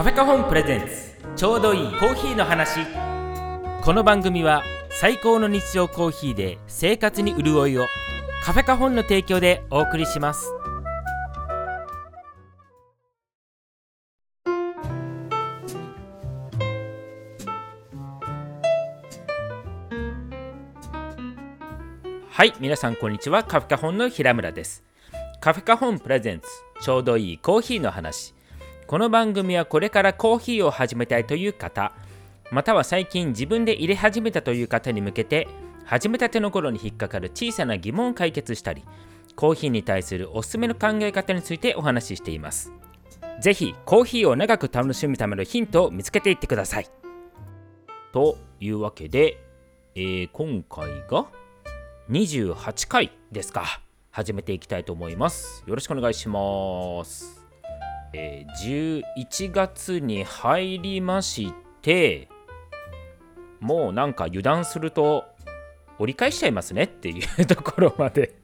カフェカホンプレゼンツ。ちょうどいいコーヒーの話。この番組は最高の日常コーヒーで生活に潤いを。カフェカホンの提供でお送りします。はい皆さんこんにちは。カフェカホンの平村です。カフェカホンプレゼンツ。ちょうどいいコーヒーの話。この番組はこれからコーヒーを始めたいという方または最近自分で入れ始めたという方に向けて始めたての頃に引っかかる小さな疑問を解決したりコーヒーに対するおすすめの考え方についてお話ししています。ぜひコーヒーを長く楽しむためのヒントを見つけていってください。というわけで、えー、今回が28回ですか。始めていきたいと思います。よろしくお願いします。えー、11月に入りましてもうなんか油断すると折り返しちゃいますねっていうところまで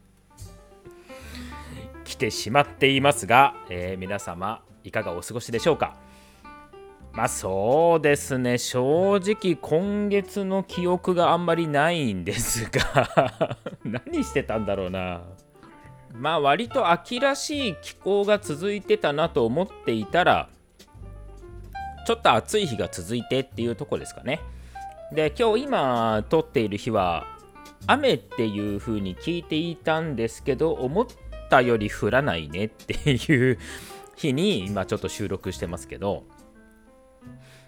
来てしまっていますが、えー、皆様いかがお過ごしでしょうか？まあそうですね。正直今月の記憶があんまりないんですが 何してたんだろうな。まあ割と秋らしい気候が続いてたなと思っていたらちょっと暑い日が続いてっていうとこですかね。で今日今撮っている日は雨っていう風に聞いていたんですけど思ったより降らないねっていう日に今ちょっと収録してますけど。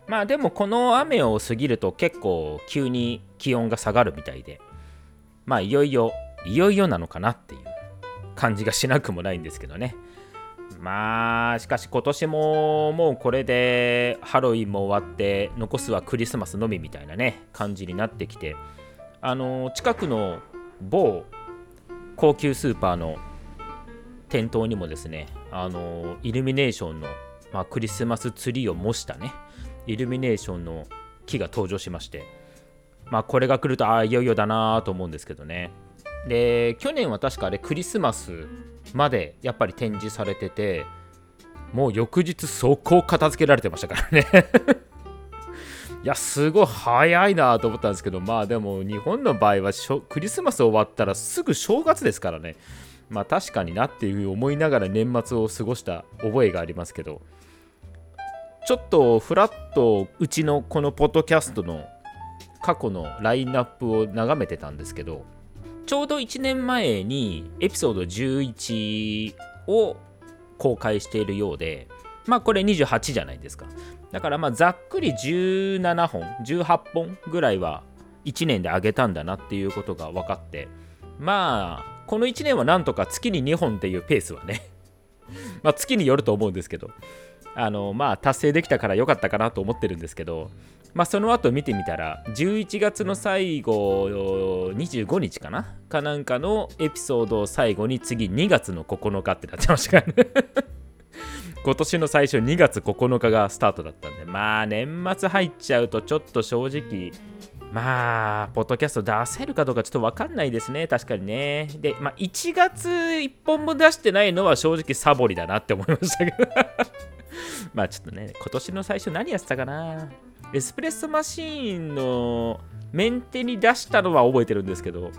まあでもこの雨を過ぎると結構急に気温が下がるみたいで。まあいよいよいよいよなのかなっていう。感じがしなくもないんですけどね。まあしかし今年ももうこれでハロウィンも終わって残すはクリスマスのみみたいなね感じになってきてあの近くの某高級スーパーの店頭にもですねあのイルミネーションの、まあ、クリスマスツリーを模したねイルミネーションの木が登場しましてまあこれが来るとああいよいよだなと思うんですけどねで去年は確かあれクリスマスまでやっぱり展示されててもう翌日速攻片付けられてましたからね。いやすごい早いなと思ったんですけどまあでも日本の場合はクリスマス終わったらすぐ正月ですからね。まあ確かになっていう思いながら年末を過ごした覚えがありますけど。ちょっとフラッとうちのこのポッドキャストの過去のラインナップを眺めてたんですけどちょうど1年前にエピソード11を公開しているようで、まあこれ28じゃないですか。だからまあざっくり17本、18本ぐらいは1年で上げたんだなっていうことが分かって、まあこの1年はなんとか月に2本っていうペースはね まあ月によると思うんですけど、あのまあ達成できたから良かったかなと思ってるんですけど、まあ、その後見てみたら11月の最後25日かな？かなんかのエピソードを最後に次2月の9日ってなってましたからね。今年の最初2月9日がスタートだったんでまあ年末入っちゃうとちょっと正直まあポッドキャスト出せるかどうかちょっと分かんないですね。確かにね。でまあ1月1本も出してないのは正直サボりだなって思いましたけど。まあちょっとね今年の最初何やってたかなエスプレッソマシーンのメンテに出したのは覚えてるんですけど、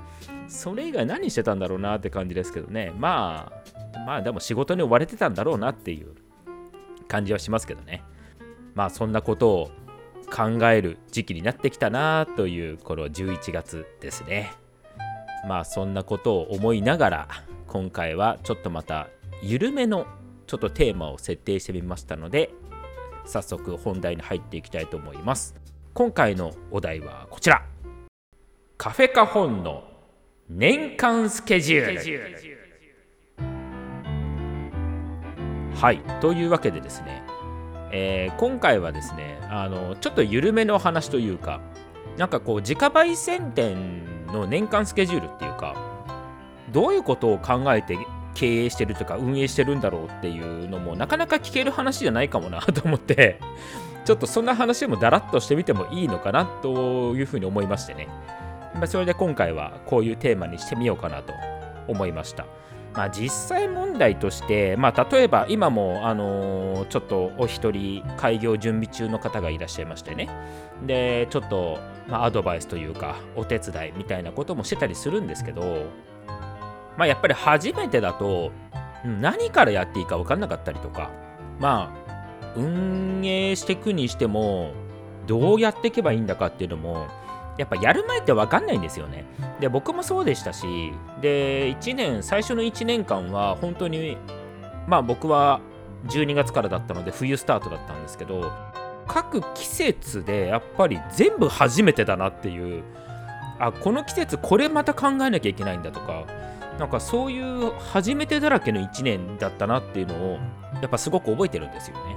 それ以外何してたんだろうなって感じですけどね。まあ、まあでも仕事に追われてたんだろうなっていう感じはしますけどね。まあそんなことを考える時期になってきたなというこの11月ですね。まあそんなことを思いながら今回はちょっとまた緩めのちょっとテーマを設定してみましたので早速本題に入っていきたいと思います。今回のお題はこちら。カフェカ本の年間スケジュール。はいというわけでですね、えー、今回はですねあのちょっと緩めの話というかなんかこう自家焙煎店の年間スケジュールっていうかどういうことを考えて経営してるとか運営してるんだろうっていうのもなかなか聞ける話じゃないかもなと思って ちょっとそんな話もだらっとしてみてもいいのかなというふうに思いましてね、ま、それで今回はこういうテーマにしてみようかなと思いました、まあ、実際問題として、まあ、例えば今も、あの、ちょっとお一人開業準備中の方がいらっしゃいましてね。でちょっと、ま、アドバイスというかお手伝いみたいなこともしてたりするんですけど、まあ、やっぱり初めてだと何からやっていいか分かんなかったりとかまあ運営していくにしてもどうやっていけばいいんだかっていうのもやっぱやる前って分かんないんですよね。で僕もそうでしたしで1年最初の1年間は本当にまあ僕は12月からだったので冬スタートだったんですけど各季節でやっぱり全部初めてだなっていうあこの季節これまた考えなきゃいけないんだとかなんかそういう初めてだらけの1年だったなっていうのをやっぱすごく覚えてるんですよね。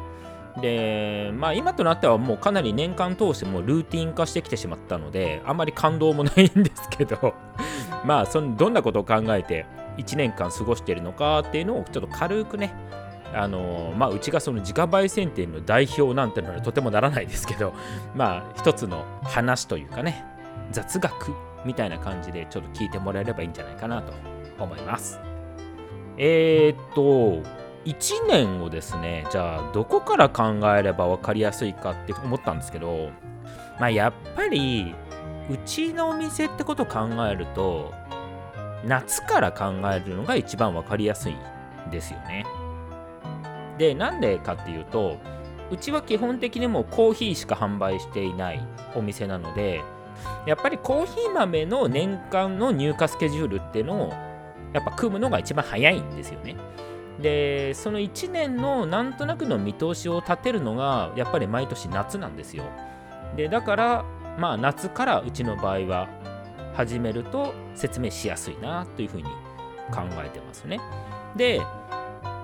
でまあ今となってはもうかなり年間通してもルーティン化してきてしまったのであんまり感動もないんですけど まあそのどんなことを考えて1年間過ごしているのかっていうのをちょっと軽くねあのまあうちがその自家焙煎店の代表なんてのはとてもならないですけどまあ一つの話というかね雑学みたいな感じでちょっと聞いてもらえればいいんじゃないかなと思います。えー、っと1年をですねじゃあどこから考えれば分かりやすいかって思ったんですけどまあやっぱりうちのお店ってことを考えると夏から考えるのが一番分かりやすいですよね。でなんでかっていうとうちは基本的にもうコーヒーしか販売していないお店なのでやっぱりコーヒー豆の年間の入荷スケジュールっていうのをやっぱ組むのが一番早いんですよね。でその1年のなんとなくの見通しを立てるのがやっぱり毎年夏なんですよ。でだからまあ夏からうちの場合は始めると説明しやすいなというふうに考えてますね。で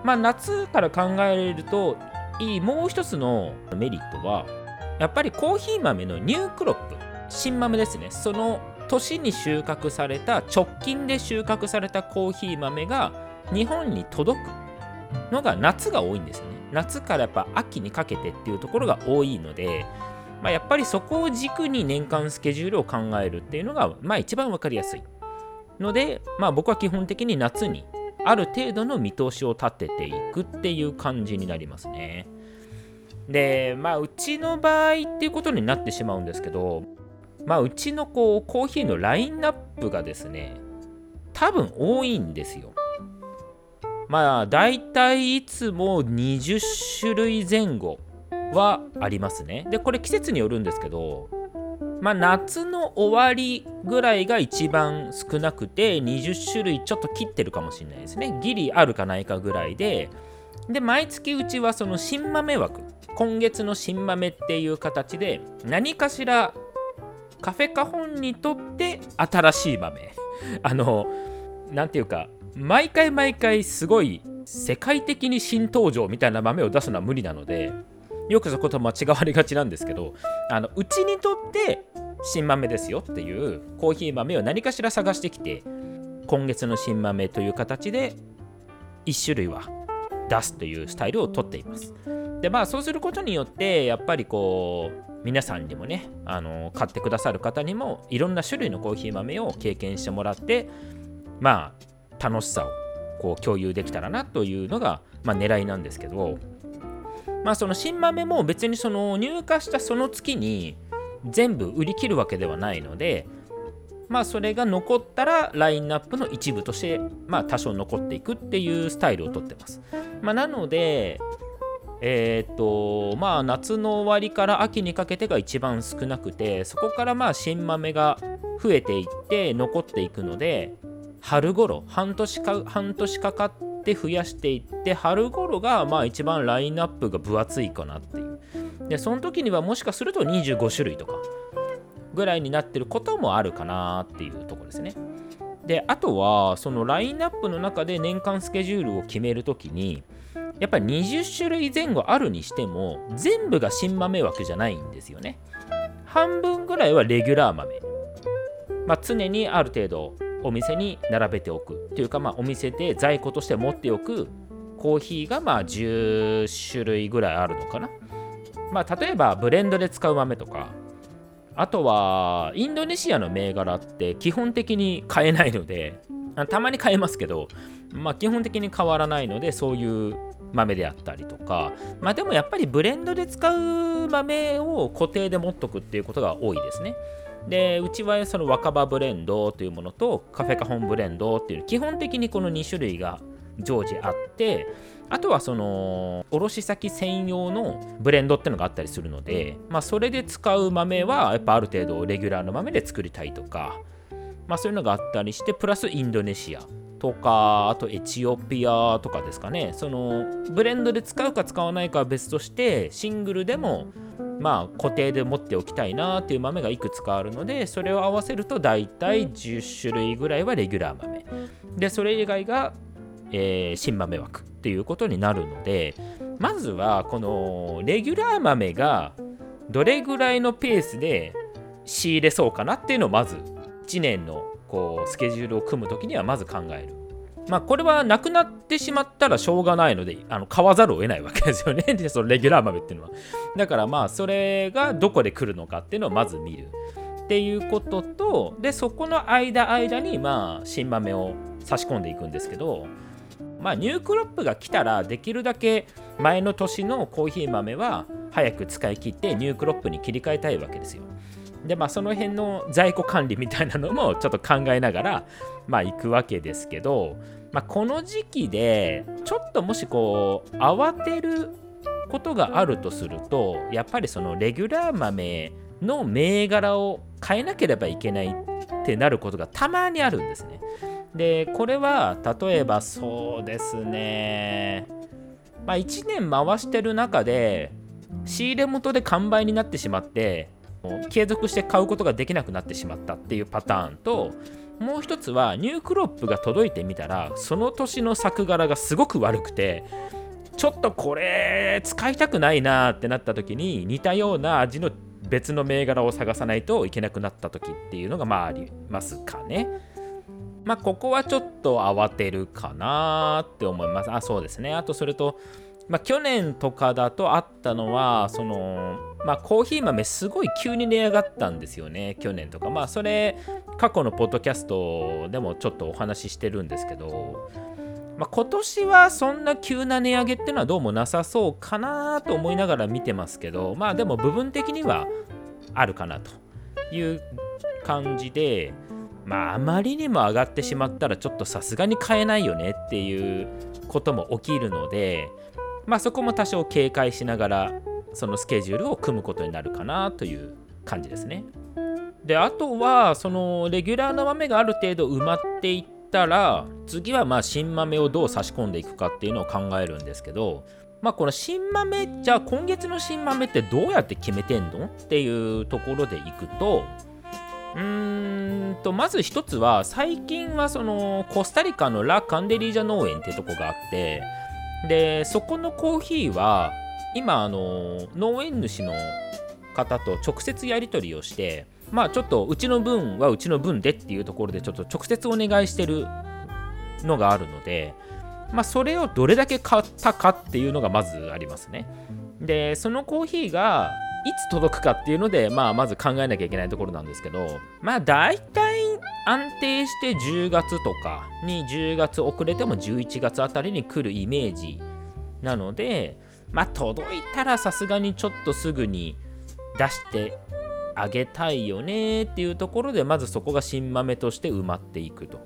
まあ夏から考えるといいもう一つのメリットはやっぱりコーヒー豆のニュークロップ新豆ですね。その年に収穫された直近で収穫されたコーヒー豆が日本に届くのが夏が多いんですよね。夏からやっぱ秋にかけてっていうところが多いので、まあ、やっぱりそこを軸に年間スケジュールを考えるっていうのが、まあ、一番分かりやすい。ので、まあ、僕は基本的に夏にある程度の見通しを立てていくっていう感じになりますね。で、まあ、うちの場合っていうことになってしまうんですけど、まあ、うちのこうコーヒーのラインナップがですね、多分多いんですよ。まあ大体いつも20種類前後はありますねでこれ季節によるんですけどまあ夏の終わりぐらいが一番少なくて20種類ちょっと切ってるかもしれないですねギリあるかないかぐらいでで毎月うちはその新豆枠今月の新豆っていう形で何かしらカフェカホンにとって新しい豆あの何ていうか毎回毎回すごい世界的に新登場みたいな豆を出すのは無理なのでよくそこと間違われがちなんですけどあのうちにとって新豆ですよっていうコーヒー豆を何かしら探してきて今月の新豆という形で1種類は出すというスタイルをとっています。でまあそうすることによってやっぱりこう皆さんにもねあの買ってくださる方にもいろんな種類のコーヒー豆を経験してもらってまあ楽しさをこう共有できたらなというのが、まあ、狙いなんですけど、まあ、その新豆も別にその入荷したその月に全部売り切るわけではないので、まあ、それが残ったらラインナップの一部として、まあ、多少残っていくっていうスタイルをとってます。まあ、なので、えー、っとまあ夏の終わりから秋にかけてが一番少なくてそこからまあ新豆が増えていって残っていくので春頃半年か半年かかって増やしていって春頃がまあ一番ラインナップが分厚いかなっていう。でその時にはもしかすると25種類とかぐらいになってることもあるかなっていうとこですね。であとはそのラインナップの中で年間スケジュールを決める時にやっぱり20種類前後あるにしても全部が新豆枠じゃないんですよね半分ぐらいはレギュラー豆まあ、常にある程度お店に並べておくというか、まあ、お店で在庫として持っておくコーヒーがまあ10種類ぐらいあるのかな。まあ、例えばブレンドで使う豆とかあとはインドネシアの銘柄って基本的に買えないのでたまに買えますけどまあ、基本的に変わらないのでそういう豆であったりとか、まあ、でもやっぱりブレンドで使う豆を固定で持っとくっていうことが多いですね。でうちはその若葉ブレンドというものとカフェカホンブレンドっていう基本的にこの2種類が常時あってあとはその卸先専用のブレンドってのがあったりするので、まあ、それで使う豆はやっぱある程度レギュラーの豆で作りたいとか、まあ、そういうのがあったりしてプラスインドネシアとかあとエチオピアとかですかね。そのブレンドで使うか使わないかは別としてシングルでもまあ固定で持っておきたいなっていう豆がいくつかあるのでそれを合わせると大体10種類ぐらいはレギュラー豆。でそれ以外が、えー、新豆枠っていうことになるのでまずはこのレギュラー豆がどれぐらいのペースで仕入れそうかなっていうのをまず1年のこうスケジュールを組む時にはまず考える。まあこれはなくなってしまったらしょうがないのであの買わざるを得ないわけですよね。でそのレギュラー豆っていうのは。だからまあそれがどこで来るのかっていうのをまず見る。っていうこととでそこの間間にまあ新豆を差し込んでいくんですけどまあニュークロップが来たらできるだけ前の年のコーヒー豆は早く使い切ってニュークロップに切り替えたいわけですよ。でまあその辺の在庫管理みたいなのもちょっと考えながらまあ行くわけですけど、まあ、この時期でちょっともしこう慌てることがあるとするとやっぱりそのレギュラー豆の銘柄を変えなければいけないってなることがたまにあるんですね。でこれは例えばそうですねまあ1年回してる中で仕入れ元で完売になってしまって継続して買うことができなくなってしまったっていうパターンともう一つはニュークロップが届いてみたらその年の作柄がすごく悪くてちょっとこれ使いたくないなってなった時に似たような味の別の銘柄を探さないといけなくなった時っていうのがまあありますかね。まあここはちょっと慌てるかなって思います。あそうですね。あとそれとまあ、去年とかだとあったのはその、まあ、コーヒー豆すごい急に値上がったんですよね去年とか。まあそれ過去のポッドキャストでもちょっとお話ししてるんですけど、まあ、今年はそんな急な値上げっていうのはどうもなさそうかなと思いながら見てますけどまあでも部分的にはあるかなという感じでまああまりにも上がってしまったらちょっとさすがに買えないよねっていうことも起きるのでまあ、そこも多少警戒しながらそのスケジュールを組むことになるかなという感じですね。であとはそのレギュラーの豆がある程度埋まっていったら次はまあ新豆をどう差し込んでいくかっていうのを考えるんですけどまあこの新豆じゃあ今月の新豆ってどうやって決めてんのっていうところでいくとうーんとまず一つは最近はそのコスタリカのラ・カンデリージャ農園ってとこがあってでそこのコーヒーは今あの農園主の方と直接やり取りをしてまあちょっとうちの分はうちの分でっていうところでちょっと直接お願いしてるのがあるのでまあそれをどれだけ買ったかっていうのがまずありますね。でそのコーヒーがいつ届くかっていうので、まあ、まず考えなきゃいけないところなんですけど、まあ、大体安定して10月とかに10月遅れても11月あたりに来るイメージなので、まあ、届いたらさすがにちょっとすぐに出してあげたいよねっていうところで、まずそこが新豆として埋まっていくと。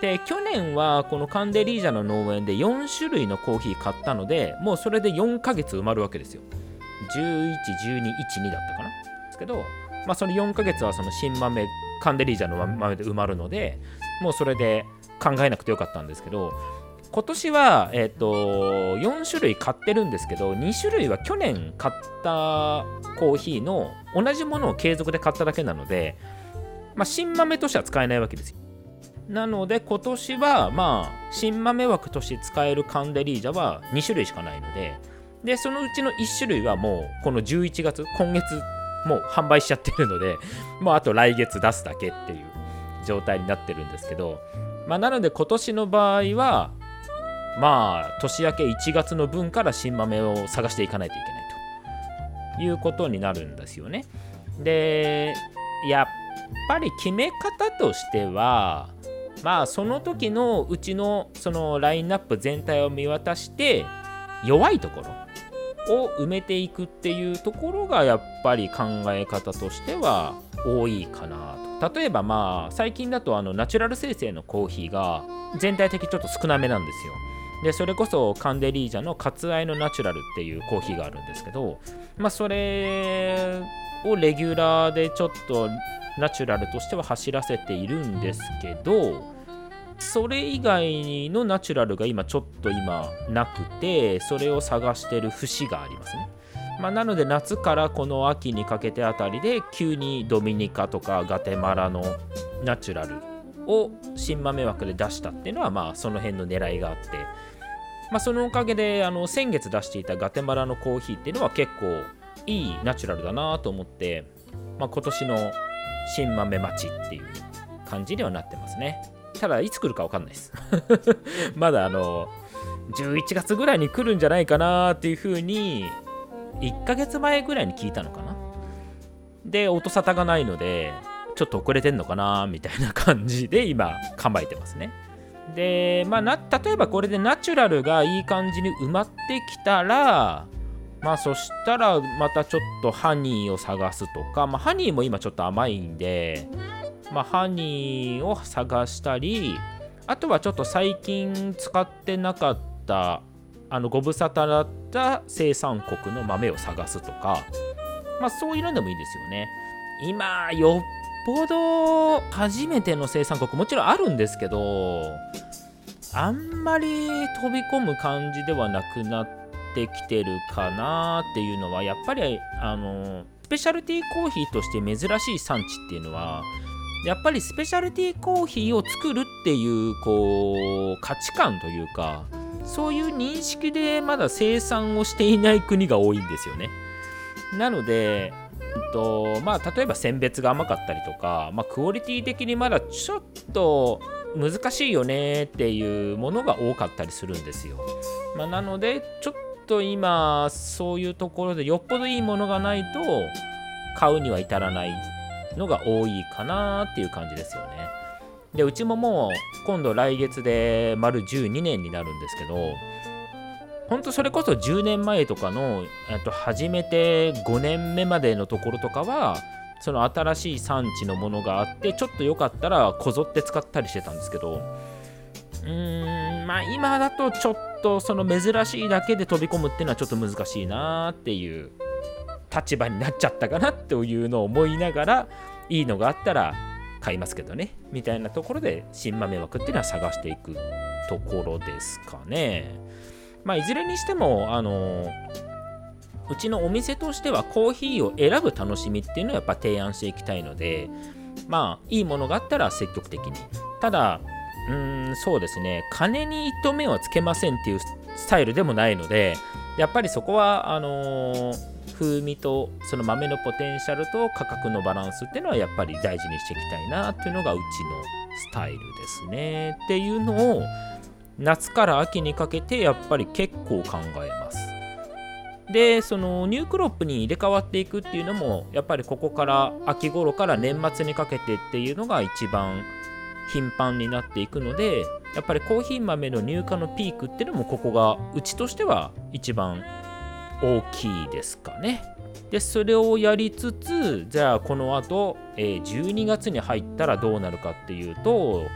で、去年はこのカンデリージャの農園で4種類のコーヒー買ったので、もうそれで4ヶ月埋まるわけですよ。11、12、12だったかなですけど、まあ、その4ヶ月はその新豆カンデリージャの豆で埋まるのでもうそれで考えなくてよかったんですけど今年は、えーと、4種類買ってるんですけど2種類は去年買ったコーヒーの同じものを継続で買っただけなので、まあ、新豆としては使えないわけですよ。なので今年はまあ新豆枠として使えるカンデリージャは2種類しかないのででそのうちの1種類はもうこの11月今月もう販売しちゃってるので、もうあと来月出すだけっていう状態になってるんですけど、まあ、なので今年の場合は、まあ、年明け1月の分から新豆を探していかないといけないということになるんですよね。で、やっぱり決め方としては、まあその時のうちのそのラインナップ全体を見渡して弱いところを埋めていくっていうところがやっぱり考え方としては多いかなと例えばまあ最近だとあのナチュラル生成のコーヒーが全体的ちょっと少なめなんですよでそれこそカンデリージャのカツアイのナチュラルっていうコーヒーがあるんですけどまあそれをレギュラーでちょっとナチュラルとしては走らせているんですけどそれ以外のナチュラルが今ちょっと今なくてそれを探してる節がありますね。まあ、なので夏からこの秋にかけてあたりで急にドミニカとかガテマラのナチュラルを新豆枠で出したっていうのはまあその辺の狙いがあって、まあ、そのおかげであの先月出していたガテマラのコーヒーっていうのは結構いいナチュラルだなと思って、まあ、今年の新豆待ちっていう感じにはなってますね。ただ、いつ来るか分かんないです。まだあの、11月ぐらいに来るんじゃないかなっていうふうに、1ヶ月前ぐらいに聞いたのかな。で、音沙汰がないので、ちょっと遅れてんのかなみたいな感じで今、構えてますね。で、まあな、例えばこれでナチュラルがいい感じに埋まってきたら、まあそしたらまたちょっとハニーを探すとか、まあハニーも今ちょっと甘いんで、まあハニーを探したり、あとはちょっと最近使ってなかったあのご無沙汰だった生産国の豆を探すとか、まあそういうのでもいいですよね。今、よっぽど初めての生産国もちろんあるんですけど、あんまり飛び込む感じではなくな、ってきてるかなっていうのはやっぱりあのスペシャルティーコーヒーとして珍しい産地っていうのはやっぱりスペシャルティーコーヒーを作るっていうこう価値観というかそういう認識でまだ生産をしていない国が多いんですよね。なので、とまあ、例えば選別が甘かったりとか、まあ、クオリティ的にまだちょっと難しいよねっていうものが多かったりするんですよ。まあ、なのでちょっと今そういうところでよっぽどいいものがないと買うには至らないのが多いかなっていう感じですよね。でうちももう今度来月で丸12年になるんですけど本当それこそ10年前とかのえっと始めて5年目までのところとかはその新しい産地のものがあってちょっとよかったらこぞって使ったりしてたんですけどうーんまあ今だとちょっとその珍しいだけで飛び込むっていうのはちょっと難しいなっていう立場になっちゃったかなっていうのを思いながらいいのがあったら買いますけどね。みたいなところで新豆枠っていうのは探していくところですかね。まあいずれにしてもあのうちのお店としてはコーヒーを選ぶ楽しみっていうのをやっぱ提案していきたいのでまあいいものがあったら積極的に。ただうんそうですね。金に糸目はつけませんっていうスタイルでもないのでやっぱりそこはあの、風味とその豆のポテンシャルと価格のバランスっていうのはやっぱり大事にしていきたいなっていうのがうちのスタイルですね。っていうのを夏から秋にかけてやっぱり結構考えますでそのニュークロップに入れ替わっていくっていうのもやっぱりここから秋頃から年末にかけてっていうのが一番頻繁になっていくのでやっぱりコーヒー豆の入荷のピークっていうのもここがうちとしては一番大きいですかね。でそれをやりつつじゃあこの後、えー、12月に入ったらどうなるかっていうと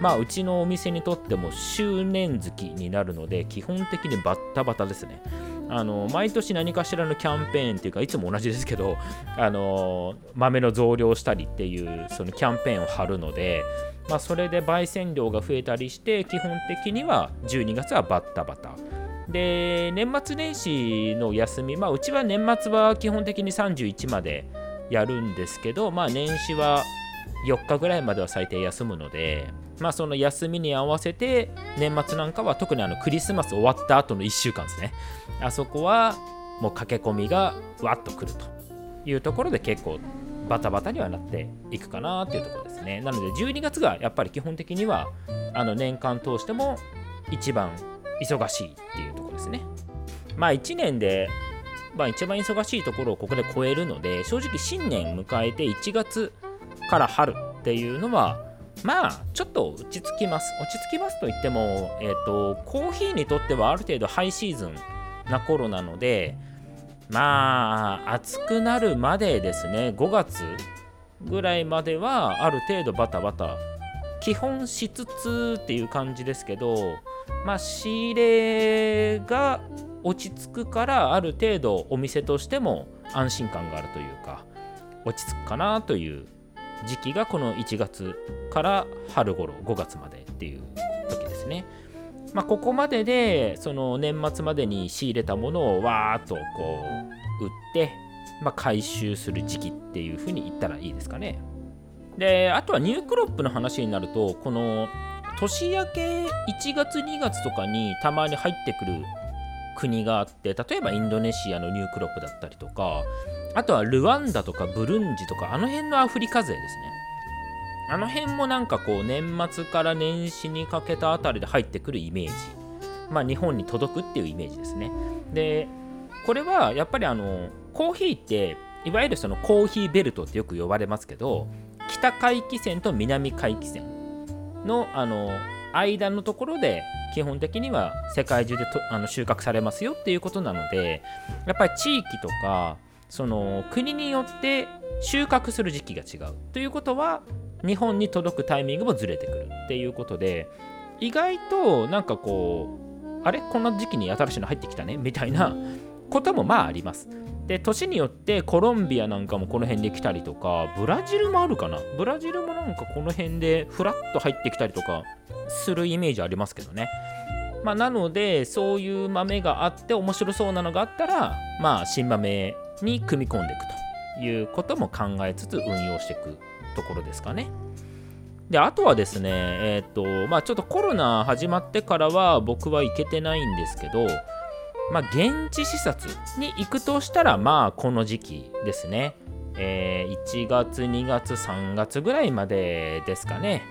まあうちのお店にとっても周年月になるので基本的にバッタバタですね。あの毎年何かしらのキャンペーンっていうかいつも同じですけどあの豆の増量したりっていうそのキャンペーンを貼るのでまあ、それで焙煎量が増えたりして基本的には12月はバッタバタで年末年始の休みまあうちは年末は基本的に31までやるんですけどまあ年始は4日ぐらいまでは最低休むのでまあその休みに合わせて年末なんかは特にあのクリスマス終わった後の1週間ですねあそこはもう駆け込みがわっとくるというところで結構バタバタにはなっていくかなっていうところですね。なので12月がやっぱり基本的にはあの年間通しても一番忙しいっていうところですね。まあ1年で、まあ、一番忙しいところをここで超えるので正直新年迎えて1月から春っていうのはまあちょっと落ち着きます。落ち着きますといっても、えーと、コーヒーにとってはある程度ハイシーズンな頃なのでまあ暑くなるまでですね5月ぐらいまではある程度バタバタ基本しつつっていう感じですけどまあ仕入れが落ち着くからある程度お店としても安心感があるというか落ち着くかなという時期がこの1月から春頃5月までっていう時ですね。まあ、ここまででその年末までに仕入れたものをわーっとこう売って、まあ、回収する時期っていうふうに言ったらいいですかね。であとはニュークロップの話になるとこの年明け1月2月とかにたまに入ってくる国があって例えばインドネシアのニュークロップだったりとかあとはルワンダとかブルンジとかあの辺のアフリカ勢ですね。あの辺もなんかこう年末から年始にかけたあたりで入ってくるイメージ。まあ日本に届くっていうイメージですね。でこれはやっぱりあのコーヒーっていわゆるそのコーヒーベルトってよく呼ばれますけど北回帰線と南回帰線のあの間のところで基本的には世界中でとあの収穫されますよっていうことなのでやっぱり地域とかその国によって収穫する時期が違うということは日本に届くタイミングもずれてくるっていうことで意外となんかこうあれ？こんな時期に新しいの入ってきたね？みたいなこともまああります。で年によってコロンビアなんかもこの辺で来たりとかブラジルもあるかな？ブラジルもなんかこの辺でフラッと入ってきたりとかするイメージありますけどね。まあ、なのでそういう豆があって面白そうなのがあったらまあ新豆に組み込んでいくということも考えつつ運用していくところですかね。であとはですね、えっ、ー、とまあ、ちょっとコロナ始まってからは僕は行けてないんですけど、まあ、現地視察に行くとしたら、まあこの時期ですね。えー、1月、2月、3月ぐらいまでですかね。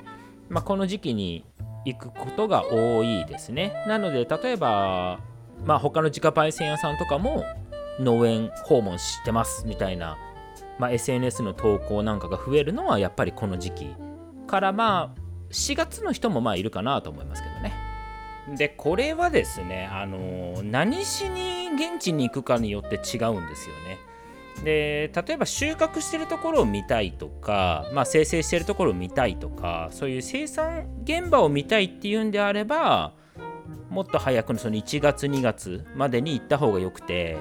まあ、この時期に行くことが多いですね。なので、例えば、まあ、他の自家焙煎屋さんとかも農園訪問してますみたいな、まあ、SNS の投稿なんかが増えるのはやっぱりこの時期からまあ4月の人もまあいるかなと思いますけどね。でこれはですねあの何しに現地に行くかによって違うんですよね。で例えば収穫してるところを見たいとか、まあ、生成してるところを見たいとかそういう生産現場を見たいっていうんであればもっと早くのその1月2月までに行った方がよくて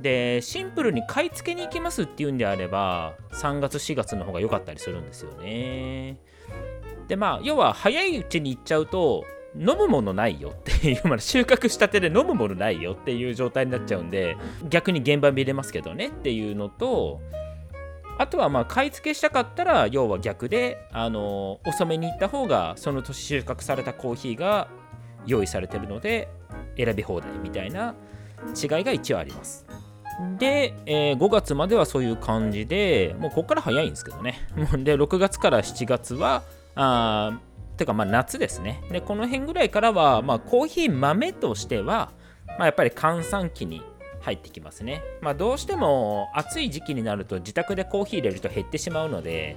でシンプルに買い付けに行きますっていうんであれば3月4月の方が良かったりするんですよねでまあ要は早いうちに行っちゃうと飲むものないよっていう、まだ収穫したてで飲むものないよっていう状態になっちゃうんで逆に現場見れますけどねっていうのとあとはまあ買い付けしたかったら要は逆であの遅めに行った方がその年収穫されたコーヒーが用意されてるので選び放題みたいな違いが一応ありますで、えー、5月まではそういう感じで、もうここから早いんですけどね。で、6月から7月は、あてかまあ夏ですね。で、この辺ぐらいからは、まあコーヒー豆としては、まあ、やっぱり閑散期に入ってきますね。まあどうしても暑い時期になると自宅でコーヒー入れると減ってしまうので、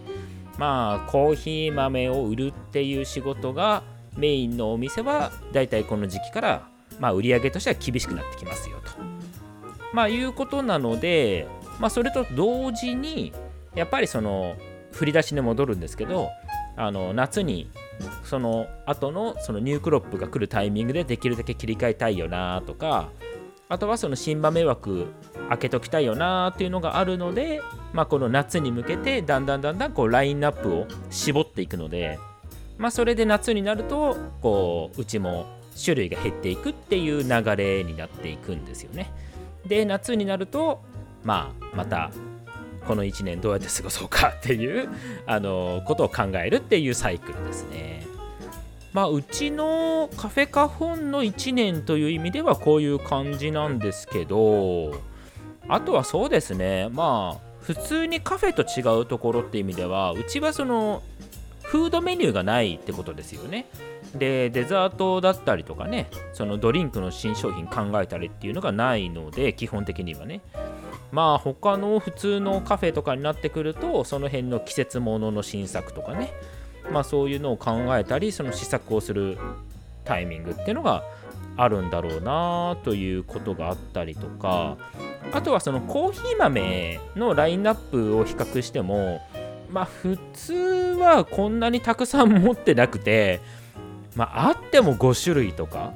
まあコーヒー豆を売るっていう仕事がメインのお店はだいたいこの時期からまあ売り上げとしては厳しくなってきますよと。まあいうことなので、まあ、それと同時にやっぱりその振り出しに戻るんですけどあの夏にその後のそのニュークロップが来るタイミングでできるだけ切り替えたいよなとかあとはその新豆枠開けときたいよなっていうのがあるので、まあ、この夏に向けてだんだんだんだんこうラインナップを絞っていくので、まあ、それで夏になるとこううちも種類が減っていくっていう流れになっていくんですよね。で夏になるとまあまたこの1年どうやって過ごそうかっていうあのことを考えるっていうサイクルですね。まあ、うちのカフェカフォンの1年という意味ではこういう感じなんですけどあとはそうですねまあ普通にカフェと違うところって意味ではうちはそのフードメニューがないってことですよね。でデザートだったりとかねそのドリンクの新商品考えたりっていうのがないので基本的にはねまあ他の普通のカフェとかになってくるとその辺の季節ものの新作とかね。まあ、そういうのを考えたりその試作をするタイミングっていうのがあるんだろうなということがあったりとか。あとはそのコーヒー豆のラインナップを比較してもまあ普通はこんなにたくさん持ってなくてまああっても5種類とか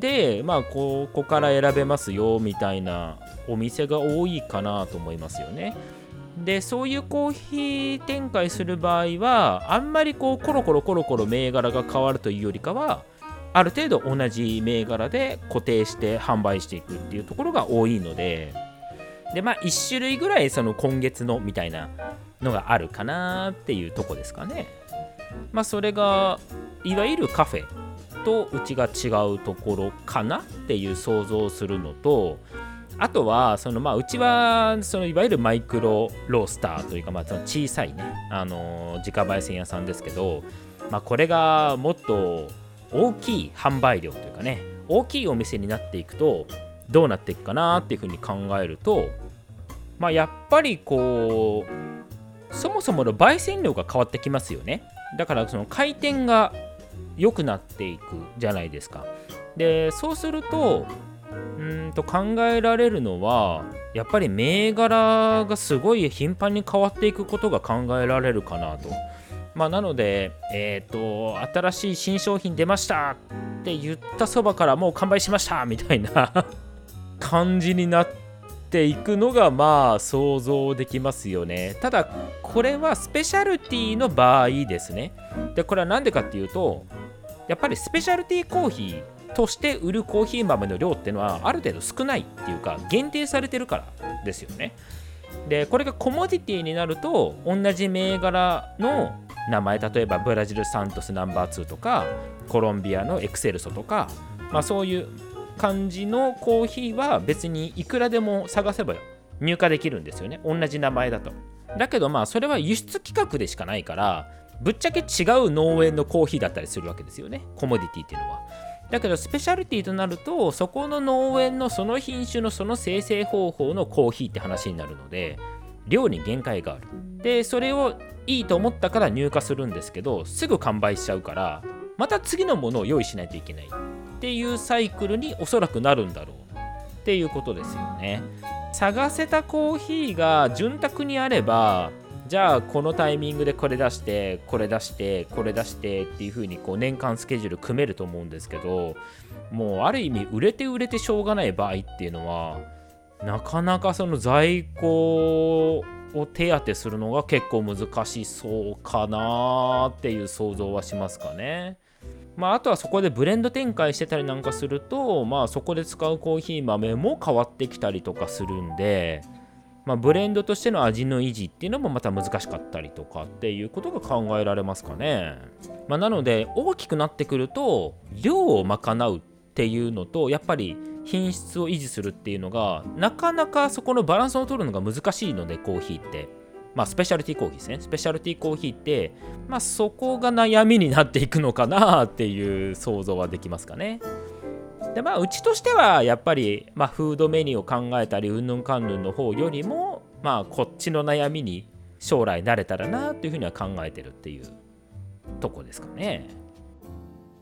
でまあここから選べますよみたいなお店が多いかなと思いますよね。でそういうコーヒー展開する場合はあんまりこうコロコロコロコロ銘柄が変わるというよりかはある程度同じ銘柄で固定して販売していくっていうところが多いのででまあ1種類ぐらいその今月のみたいなのがあるかなっていうとこですかねまあそれがいわゆるカフェとうちが違うところかなっていう想像をするのとあとはそのまあうちはそのいわゆるマイクロロースターというかまあその小さいねあの自家焙煎屋さんですけどまあこれがもっと大きい販売量というかね大きいお店になっていくとどうなっていくかなっていうふうに考えるとまあやっぱりこうそもそもの焙煎量が変わってきますよね。だからその回転が良くなっていくじゃないですかでそうするとうんと考えられるのはやっぱり銘柄がすごい頻繁に変わっていくことが考えられるかなと。まあ、なので、えっ、ー、と、新しい新商品出ましたって言ったそばからもう完売しましたみたいな 感じになっていくのがまあ想像できますよね。ただ、これはスペシャルティの場合ですね。で、これは何でかっていうと、やっぱりスペシャルティーコーヒーとして売るコーヒー豆の量っていうのはある程度少ないっていうか限定されてるからですよね。でこれがコモディティになると同じ銘柄の名前例えばブラジルサントスナンバー2とかコロンビアのエクセルソとか、まあ、そういう感じのコーヒーは別にいくらでも探せば入荷できるんですよね同じ名前だと。だけどまあそれは輸出規格でしかないからぶっちゃけ違う農園のコーヒーだったりするわけですよね。コモディティっていうのは。だけどスペシャルティとなるとそこの農園のその品種のその生成方法のコーヒーって話になるので量に限界がある。でそれをいいと思ったから入荷するんですけどすぐ完売しちゃうからまた次のものを用意しないといけない。っていうサイクルにおそらくなるんだろう。っていうことですよね。探せたコーヒーが潤沢にあればじゃあこのタイミングでこれ出してこれ出してこれ出してっていう風にこう年間スケジュール組めると思うんですけどもうある意味売れて売れてしょうがない場合っていうのはなかなかその在庫を手当てするのが結構難しそうかなっていう想像はしますかね。まあ、あとはそこでブレンド展開してたりなんかすると、まあ、そこで使うコーヒー豆も変わってきたりとかするんで、まあ、ブレンドとしての味の維持っていうのもまた難しかったりとかっていうことが考えられますかね。まあ、なので大きくなってくると量を賄うっていうのとやっぱり品質を維持するっていうのがなかなかそこのバランスを取るのが難しいのでコーヒーって。まあ、スペシャルティーコーヒーですね。スペシャルティーコーヒーって、まあ、そこが悩みになっていくのかなっていう想像はできますかね。でまあうちとしてはやっぱり、まあ、フードメニューを考えたりうんぬんかんぬんの方よりもまあこっちの悩みに将来慣れたらなというふうには考えてるっていうとこですかね。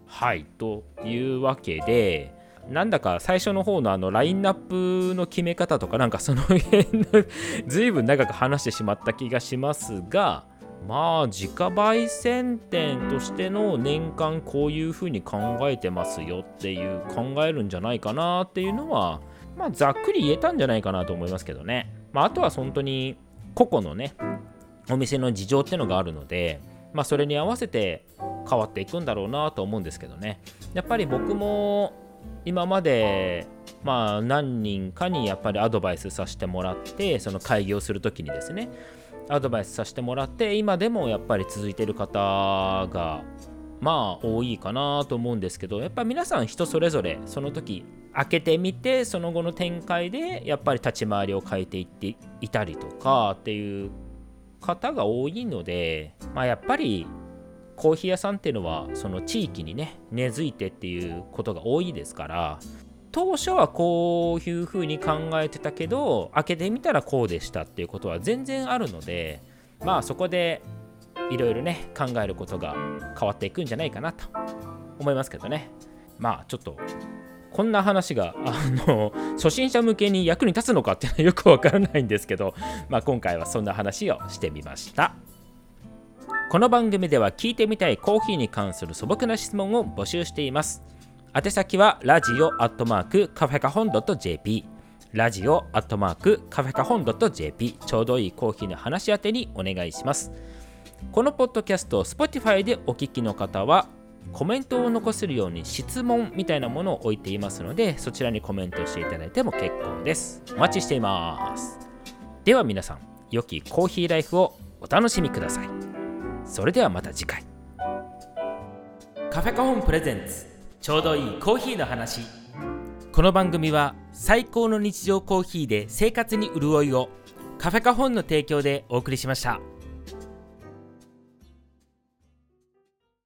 はいというわけでなんだか最初の方のあのラインナップの決め方とかなんかその辺の 随分長く話してしまった気がしますがまあ自家焙煎店としての年間こういうふうに考えてますよっていう考えるんじゃないかなっていうのはまあざっくり言えたんじゃないかなと思いますけどね、まあ、あとは本当に個々のねお店の事情ってのがあるのでまあそれに合わせて変わっていくんだろうなと思うんですけどね。やっぱり僕も今までまあ何人かにやっぱりアドバイスさせてもらってその開業する時にですねアドバイスさせてもらって今でもやっぱり続いてる方がまあ多いかなと思うんですけどやっぱ皆さん人それぞれその時開けてみてその後の展開でやっぱり立ち回りを変えていっていたりとかっていう方が多いのでまあやっぱりコーヒー屋さんっていうのはその地域にね根付いてっていうことが多いですから当初はこういうふうに考えてたけど開けてみたらこうでしたっていうことは全然あるのでまあそこでいろいろね考えることが変わっていくんじゃないかなと思いますけどね。まあちょっとこんな話があの初心者向けに役に立つのかっていうのは よくわからないんですけど、まあ、今回はそんな話をしてみました。この番組では聞いてみたいコーヒーに関する素朴な質問を募集しています。宛先はラジオアットマークカフェカホン .jp ラジオアットマークカフェカホン .jp ちょうどいいコーヒーの話し宛てにお願いします。このポッドキャスト Spotify でお聞きの方はコメントを残せるように質問みたいなものを置いていますのでそちらにコメントしていただいても結構です。お待ちしています。では皆さん良きコーヒーライフをお楽しみください。それではまた次回。カフェカホンプレゼンツ。ちょうどいいコーヒーの話この番組は最高の日常コーヒーで生活に潤いをカフェカホンの提供でお送りしました。